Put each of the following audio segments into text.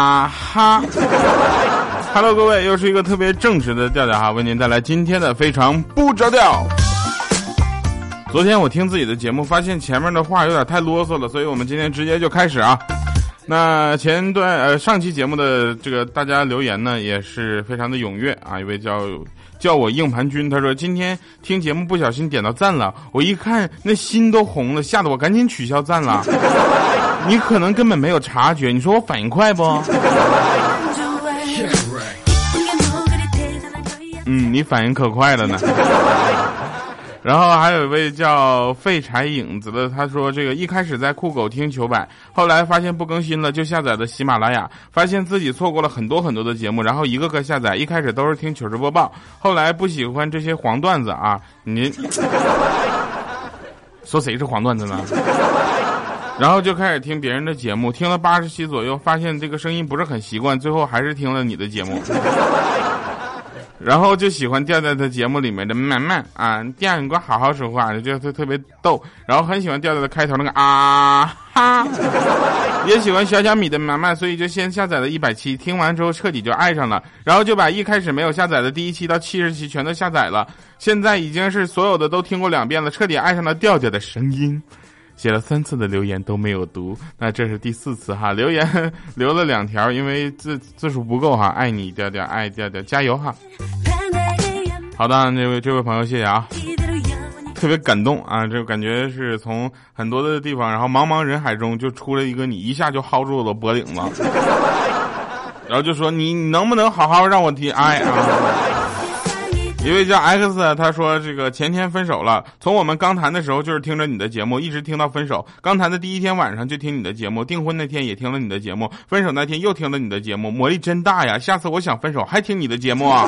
啊哈。Hello，各位，又是一个特别正直的调调哈，为您带来今天的非常不着调。昨天我听自己的节目，发现前面的话有点太啰嗦了，所以我们今天直接就开始啊。那前段呃上期节目的这个大家留言呢，也是非常的踊跃啊。一位叫叫我硬盘君，他说今天听节目不小心点到赞了，我一看那心都红了，吓得我赶紧取消赞了。你可能根本没有察觉，你说我反应快不？嗯，你反应可快了呢。然后还有一位叫废柴影子的，他说这个一开始在酷狗听糗百，后来发现不更新了，就下载了喜马拉雅，发现自己错过了很多很多的节目，然后一个个下载，一开始都是听糗事播报，后来不喜欢这些黄段子啊，您说谁是黄段子呢？然后就开始听别人的节目，听了八十期左右，发现这个声音不是很习惯，最后还是听了你的节目。然后就喜欢调调的节目里面的慢慢啊，调你给我好好说话，就特特别逗。然后很喜欢调调的开头那个啊哈，也喜欢小小米的慢慢，所以就先下载了一百期，听完之后彻底就爱上了。然后就把一开始没有下载的第一期到七十期全都下载了，现在已经是所有的都听过两遍了，彻底爱上了调调的声音。写了三次的留言都没有读，那这是第四次哈，留言留了两条，因为字字数不够哈，爱你调调，爱调调，加油哈！好的，这位这位朋友谢谢啊，特别感动啊，这感觉是从很多的地方，然后茫茫人海中就出了一个你，一下就薅住了脖领子，然后就说你能不能好好让我提爱啊？一位叫 X，他说这个前天分手了，从我们刚谈的时候就是听着你的节目，一直听到分手。刚谈的第一天晚上就听你的节目，订婚那天也听了你的节目，分手那天又听了你的节目，魔力真大呀！下次我想分手还听你的节目啊。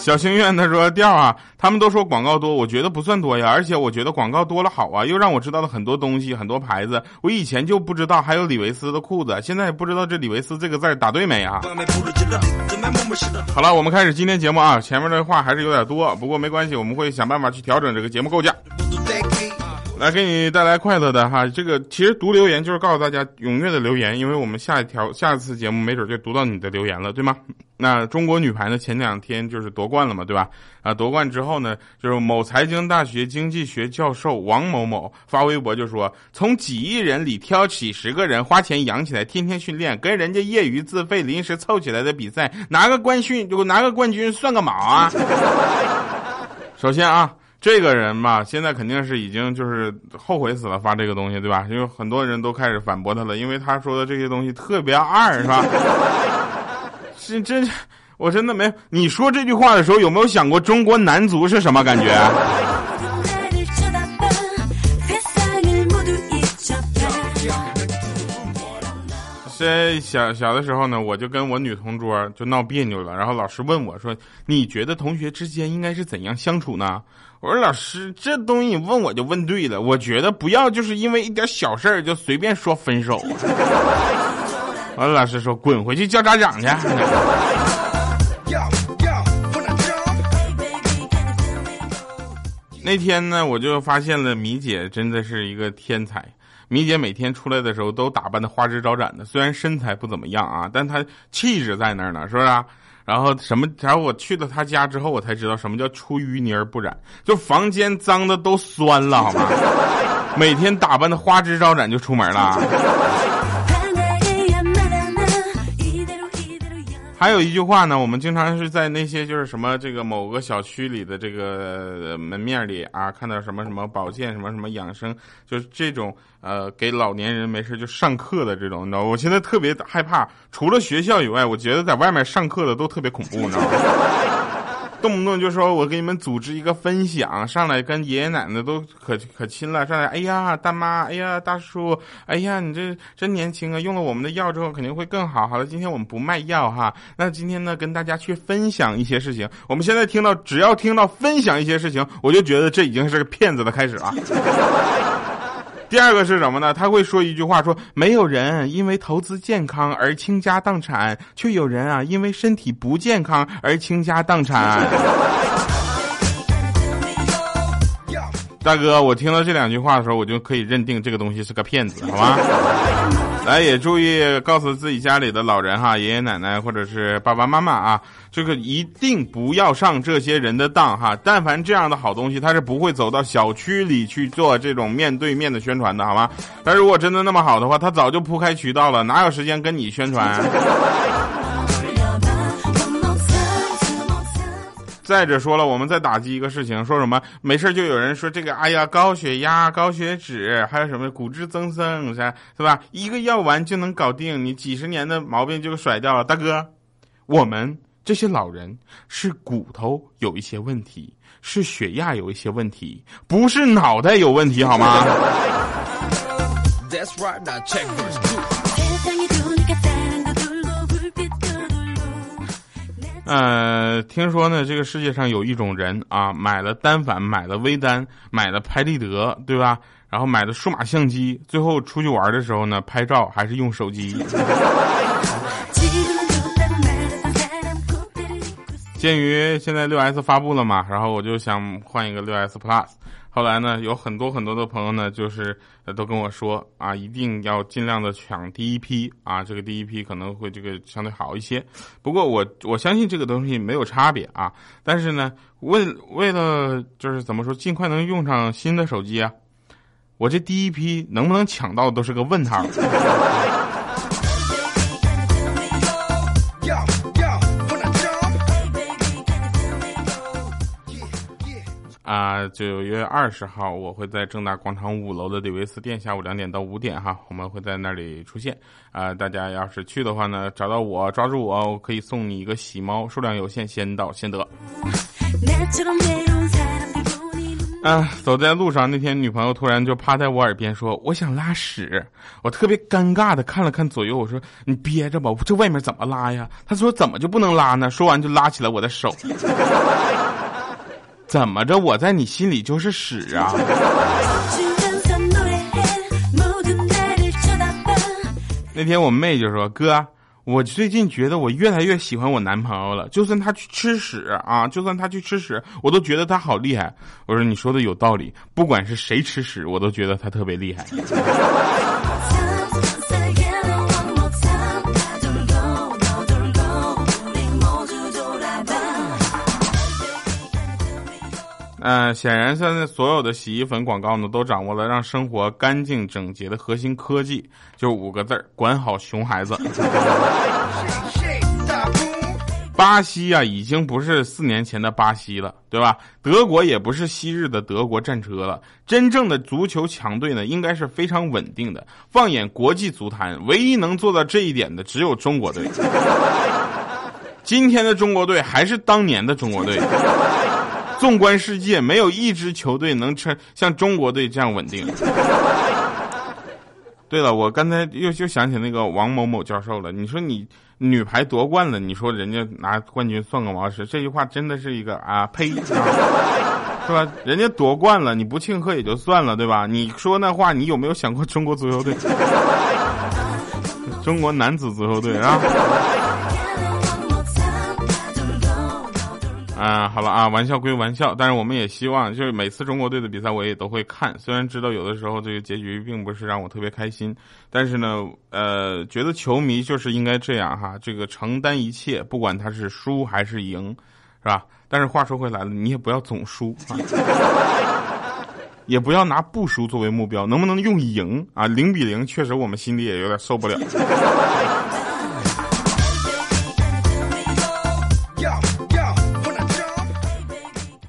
小心愿他说调啊，他们都说广告多，我觉得不算多呀，而且我觉得广告多了好啊，又让我知道了很多东西，很多牌子，我以前就不知道还有李维斯的裤子，现在也不知道这李维斯这个字打对没啊？好了，我们开始今天节目啊，前面的话还是有点多，不过没关系，我们会想办法去调整这个节目构架。来给你带来快乐的哈，这个其实读留言就是告诉大家踊跃的留言，因为我们下一条下次节目没准就读到你的留言了，对吗？那中国女排呢，前两天就是夺冠了嘛，对吧？啊，夺冠之后呢，就是某财经大学经济学教授王某某发微博就说，从几亿人里挑几十个人花钱养起来，天天训练，跟人家业余自费临时凑起来的比赛，拿个冠军就拿个冠军算个毛啊！首先啊。这个人吧，现在肯定是已经就是后悔死了，发这个东西，对吧？因为很多人都开始反驳他了，因为他说的这些东西特别二，是吧？是真，我真的没。你说这句话的时候，有没有想过中国男足是什么感觉？在小小的时候呢，我就跟我女同桌就闹别扭了，然后老师问我说：“你觉得同学之间应该是怎样相处呢？”我说：“老师，这东西你问我就问对了，我觉得不要就是因为一点小事儿就随便说分手。”完了，老师说：“滚回去叫家长去。”那天呢，我就发现了米姐真的是一个天才。米姐每天出来的时候都打扮的花枝招展的，虽然身材不怎么样啊，但她气质在那儿呢，是不是？然后什么？然后我去了他家之后，我才知道什么叫出淤泥而不染，就房间脏的都酸了，好吗？每天打扮的花枝招展就出门了。还有一句话呢，我们经常是在那些就是什么这个某个小区里的这个门面里啊，看到什么什么保健什么什么养生，就是这种呃给老年人没事就上课的这种，你知道我现在特别害怕，除了学校以外，我觉得在外面上课的都特别恐怖，你知道吗？动不动就说我给你们组织一个分享，上来跟爷爷奶奶都可可亲了，上来，哎呀大妈，哎呀大叔，哎呀你这真年轻啊，用了我们的药之后肯定会更好。好了，今天我们不卖药哈，那今天呢跟大家去分享一些事情。我们现在听到，只要听到分享一些事情，我就觉得这已经是个骗子的开始了。第二个是什么呢？他会说一句话，说没有人因为投资健康而倾家荡产，却有人啊因为身体不健康而倾家荡产。大哥，我听到这两句话的时候，我就可以认定这个东西是个骗子，好吗？来，也注意告诉自己家里的老人哈，爷爷奶奶或者是爸爸妈妈啊，这个一定不要上这些人的当哈。但凡这样的好东西，他是不会走到小区里去做这种面对面的宣传的，好吗？但如果真的那么好的话，他早就铺开渠道了，哪有时间跟你宣传？再者说了，我们再打击一个事情，说什么没事就有人说这个，哎呀，高血压、高血脂，还有什么骨质增生，是是吧？一个药丸就能搞定，你几十年的毛病就甩掉了。大哥，我们这些老人是骨头有一些问题，是血压有一些问题，不是脑袋有问题，好吗？呃，听说呢，这个世界上有一种人啊，买了单反，买了微单，买了拍立得，对吧？然后买了数码相机，最后出去玩的时候呢，拍照还是用手机。鉴于现在六 S 发布了嘛，然后我就想换一个六 S Plus。后来呢，有很多很多的朋友呢，就是都跟我说啊，一定要尽量的抢第一批啊，这个第一批可能会这个相对好一些。不过我我相信这个东西没有差别啊，但是呢，为为了就是怎么说，尽快能用上新的手机啊，我这第一批能不能抢到都是个问号。啊，九月二十号，我会在正大广场五楼的李维斯店，下午两点到五点哈，我们会在那里出现。啊，大家要是去的话呢，找到我，抓住我，我可以送你一个喜猫，数量有限，先到先得。啊，走在路上那天，女朋友突然就趴在我耳边说：“我想拉屎。”我特别尴尬的看了看左右，我说：“你憋着吧，这外面怎么拉呀？”她说：“怎么就不能拉呢？”说完就拉起了我的手。怎么着？我在你心里就是屎啊！那天我妹就说：“哥，我最近觉得我越来越喜欢我男朋友了。就算他去吃屎啊，就算他去吃屎，我都觉得他好厉害。”我说：“你说的有道理，不管是谁吃屎，我都觉得他特别厉害。”嗯，显然现在所有的洗衣粉广告呢，都掌握了让生活干净整洁的核心科技，就五个字儿：管好熊孩子。巴西啊，已经不是四年前的巴西了，对吧？德国也不是昔日的德国战车了。真正的足球强队呢，应该是非常稳定的。放眼国际足坛，唯一能做到这一点的，只有中国队。今天的中国队还是当年的中国队。纵观世界，没有一支球队能成像中国队这样稳定。对了，我刚才又又想起那个王某某教授了。你说你女排夺冠了，你说人家拿冠军算个毛事？这句话真的是一个啊呸，是吧？人家夺冠了，你不庆贺也就算了，对吧？你说那话，你有没有想过中国足球队？中国男子足球队啊？啊，好了啊，玩笑归玩笑，但是我们也希望，就是每次中国队的比赛我也都会看。虽然知道有的时候这个结局并不是让我特别开心，但是呢，呃，觉得球迷就是应该这样哈，这个承担一切，不管他是输还是赢，是吧？但是话说回来了，你也不要总输啊，也不要拿不输作为目标，能不能用赢啊？零比零确实我们心里也有点受不了。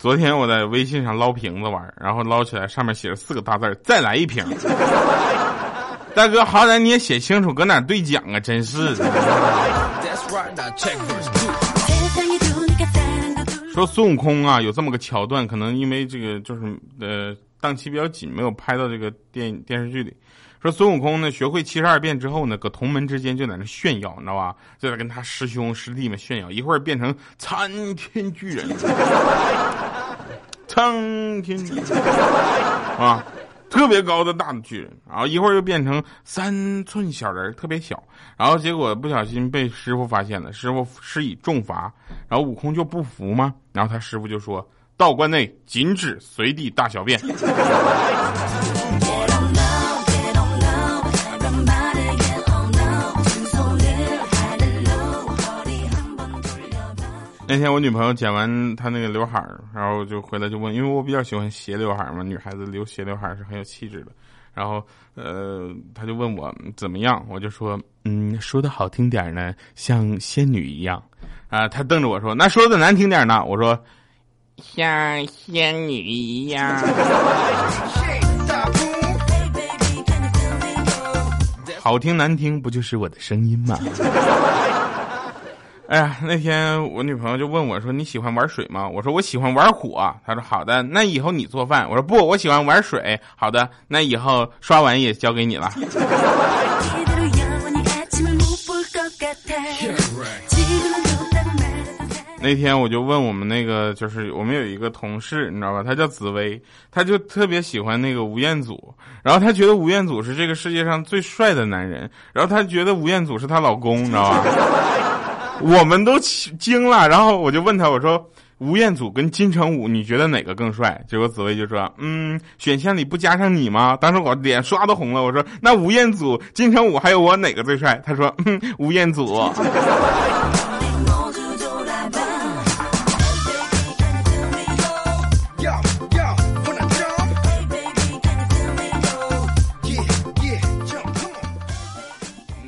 昨天我在微信上捞瓶子玩，然后捞起来上面写着四个大字再来一瓶。大哥，好歹你也写清楚搁哪兑奖啊！真是的。说孙悟空啊，有这么个桥段，可能因为这个就是呃档期比较紧，没有拍到这个电电视剧里。说孙悟空呢，学会七十二变之后呢，搁同门之间就在那炫耀，你知道吧？就在跟他师兄师弟们炫耀，一会儿变成参天巨人。苍天啊，特别高的大的巨人，然后一会儿又变成三寸小人，特别小，然后结果不小心被师傅发现了，师傅施以重罚，然后悟空就不服嘛？然后他师傅就说：“道观内禁止随地大小便。那天我女朋友剪完她那个刘海儿，然后就回来就问，因为我比较喜欢斜刘海嘛，女孩子留斜刘海是很有气质的。然后，呃，她就问我怎么样，我就说，嗯，说的好听点呢，像仙女一样。啊，她瞪着我说，那说的难听点呢？我说，像仙女一样。好听难听不就是我的声音吗？哎呀，那天我女朋友就问我说：“你喜欢玩水吗？”我说：“我喜欢玩火。”她说：“好的，那以后你做饭。”我说：“不，我喜欢玩水。”好的，那以后刷碗也交给你了。那天我就问我们那个，就是我们有一个同事，你知道吧？他叫紫薇，他就特别喜欢那个吴彦祖，然后他觉得吴彦祖是这个世界上最帅的男人，然后他觉得吴彦祖是她老公，你知道吧？我们都惊了，然后我就问他，我说吴彦祖跟金城武，你觉得哪个更帅？结果紫薇就说，嗯，选项里不加上你吗？当时我脸刷都红了，我说那吴彦祖、金城武还有我哪个最帅？他说，嗯，吴彦祖。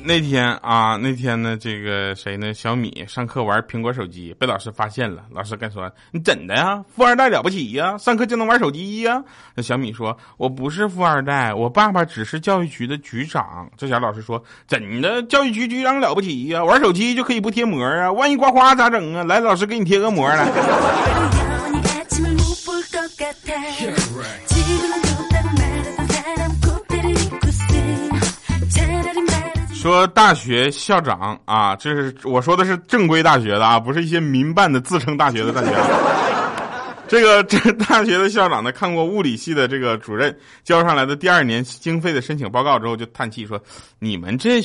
那天啊，那天呢，这个谁呢？小米上课玩苹果手机，被老师发现了。老师跟说：“你怎的呀？富二代了不起呀？上课就能玩手机呀？”那小米说：“我不是富二代，我爸爸只是教育局的局长。”这小老师说：“怎的？教育局局长了不起呀？玩手机就可以不贴膜啊？万一刮花咋整啊？来，老师给你贴个膜来。”说大学校长啊，这是我说的是正规大学的啊，不是一些民办的自称大学的大学。这个这大学的校长呢，看过物理系的这个主任交上来的第二年经费的申请报告之后，就叹气说：“你们这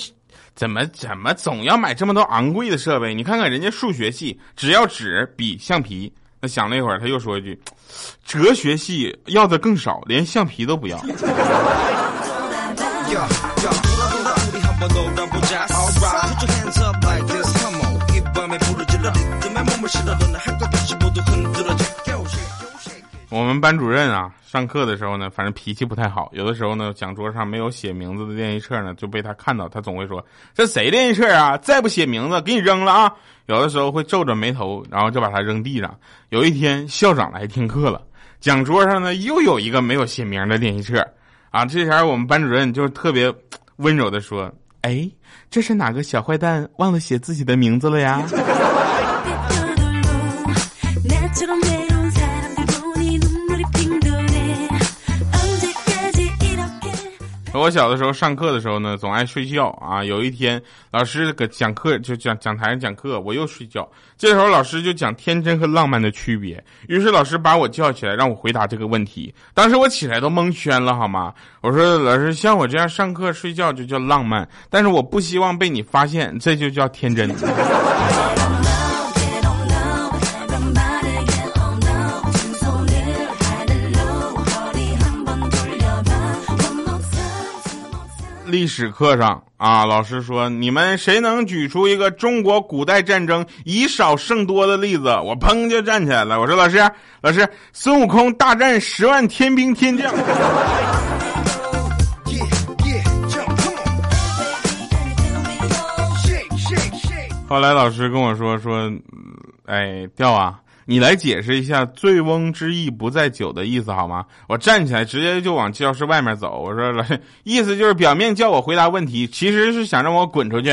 怎么怎么总要买这么多昂贵的设备？你看看人家数学系，只要纸、笔、橡皮。”那想了一会儿，他又说一句：“ 哲学系要的更少，连橡皮都不要。”我们班主任啊，上课的时候呢，反正脾气不太好。有的时候呢，讲桌上没有写名字的练习册呢，就被他看到，他总会说：“这谁练习册啊？再不写名字，给你扔了啊！”有的时候会皱着眉头，然后就把它扔地上。有一天，校长来听课了，讲桌上呢又有一个没有写名的练习册啊。这前我们班主任就特别温柔的说。哎，这是哪个小坏蛋忘了写自己的名字了呀？我小的时候上课的时候呢，总爱睡觉啊。有一天，老师搁讲课就讲讲台上讲课，我又睡觉。这时候老师就讲天真和浪漫的区别。于是老师把我叫起来，让我回答这个问题。当时我起来都蒙圈了，好吗？我说老师，像我这样上课睡觉就叫浪漫，但是我不希望被你发现，这就叫天真。历史课上啊，老师说：“你们谁能举出一个中国古代战争以少胜多的例子？”我砰就站起来了。我说：“老师，老师，孙悟空大战十万天兵天将。”后来老师跟我说：“说，哎，调啊。”你来解释一下“醉翁之意不在酒”的意思好吗？我站起来，直接就往教室外面走。我说：“老师，意思就是表面叫我回答问题，其实是想让我滚出去。”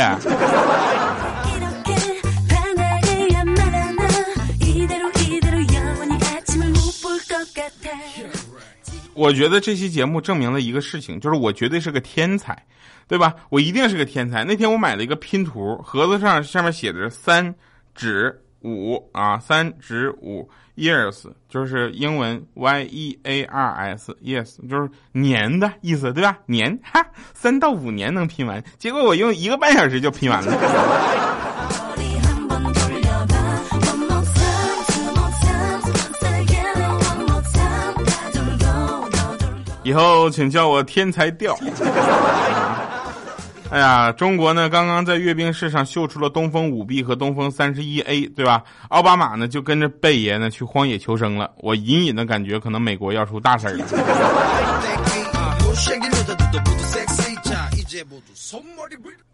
我觉得这期节目证明了一个事情，就是我绝对是个天才，对吧？我一定是个天才。那天我买了一个拼图，盒子上上面写着“三指”。五啊，三指五 years 就是英文 y e a r s yes 就是年的意思，对吧？年哈，三到五年能拼完，结果我用一个半小时就拼完了。以后请叫我天才调。哎呀，中国呢刚刚在阅兵式上秀出了东风五 B 和东风三十一 A，对吧？奥巴马呢就跟着贝爷呢去荒野求生了。我隐隐的感觉，可能美国要出大事了。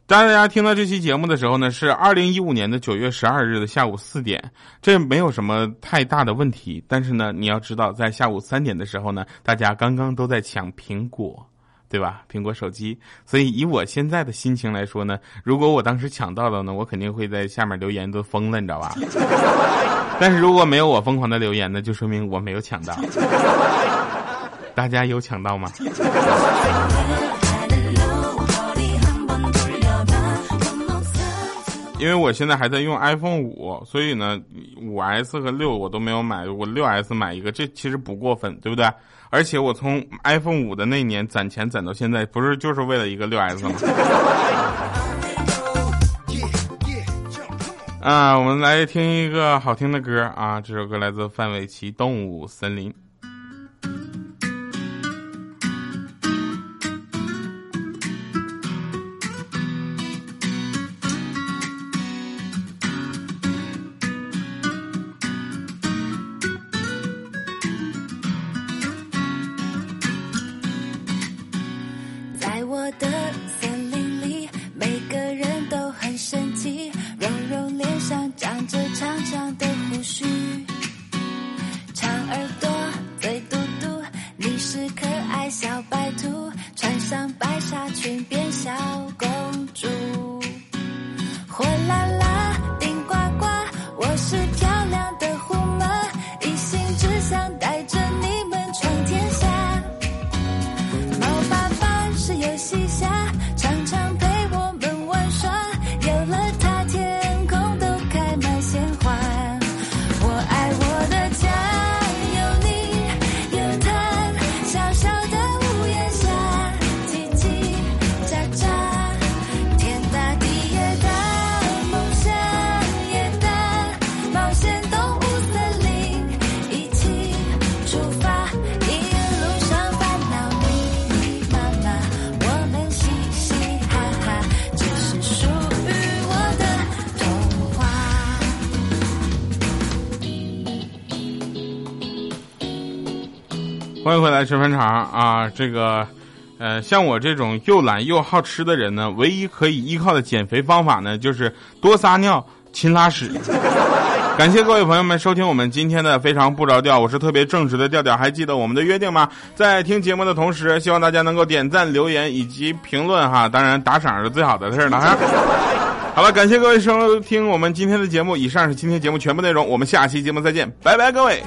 当大家听到这期节目的时候呢，是二零一五年的九月十二日的下午四点，这没有什么太大的问题。但是呢，你要知道，在下午三点的时候呢，大家刚刚都在抢苹果。对吧？苹果手机，所以以我现在的心情来说呢，如果我当时抢到了呢，我肯定会在下面留言都疯了，你知道吧？但是如果没有我疯狂的留言呢，就说明我没有抢到。大家有抢到吗？因为我现在还在用 iPhone 五，所以呢，五 S 和六我都没有买，我六 S 买一个，这其实不过分，对不对？而且我从 iPhone 五的那年攒钱攒到现在，不是就是为了一个六 S 吗？啊，我们来听一个好听的歌啊，这首歌来自范玮琪《动物森林》。欢迎回来吃饭肠啊！这个，呃，像我这种又懒又好吃的人呢，唯一可以依靠的减肥方法呢，就是多撒尿、勤拉屎。感谢各位朋友们收听我们今天的非常不着调，我是特别正直的调调。还记得我们的约定吗？在听节目的同时，希望大家能够点赞、留言以及评论哈。当然，打赏是最好的事儿了哈。好了，感谢各位收听我们今天的节目。以上是今天节目全部内容，我们下期节目再见，拜拜，各位。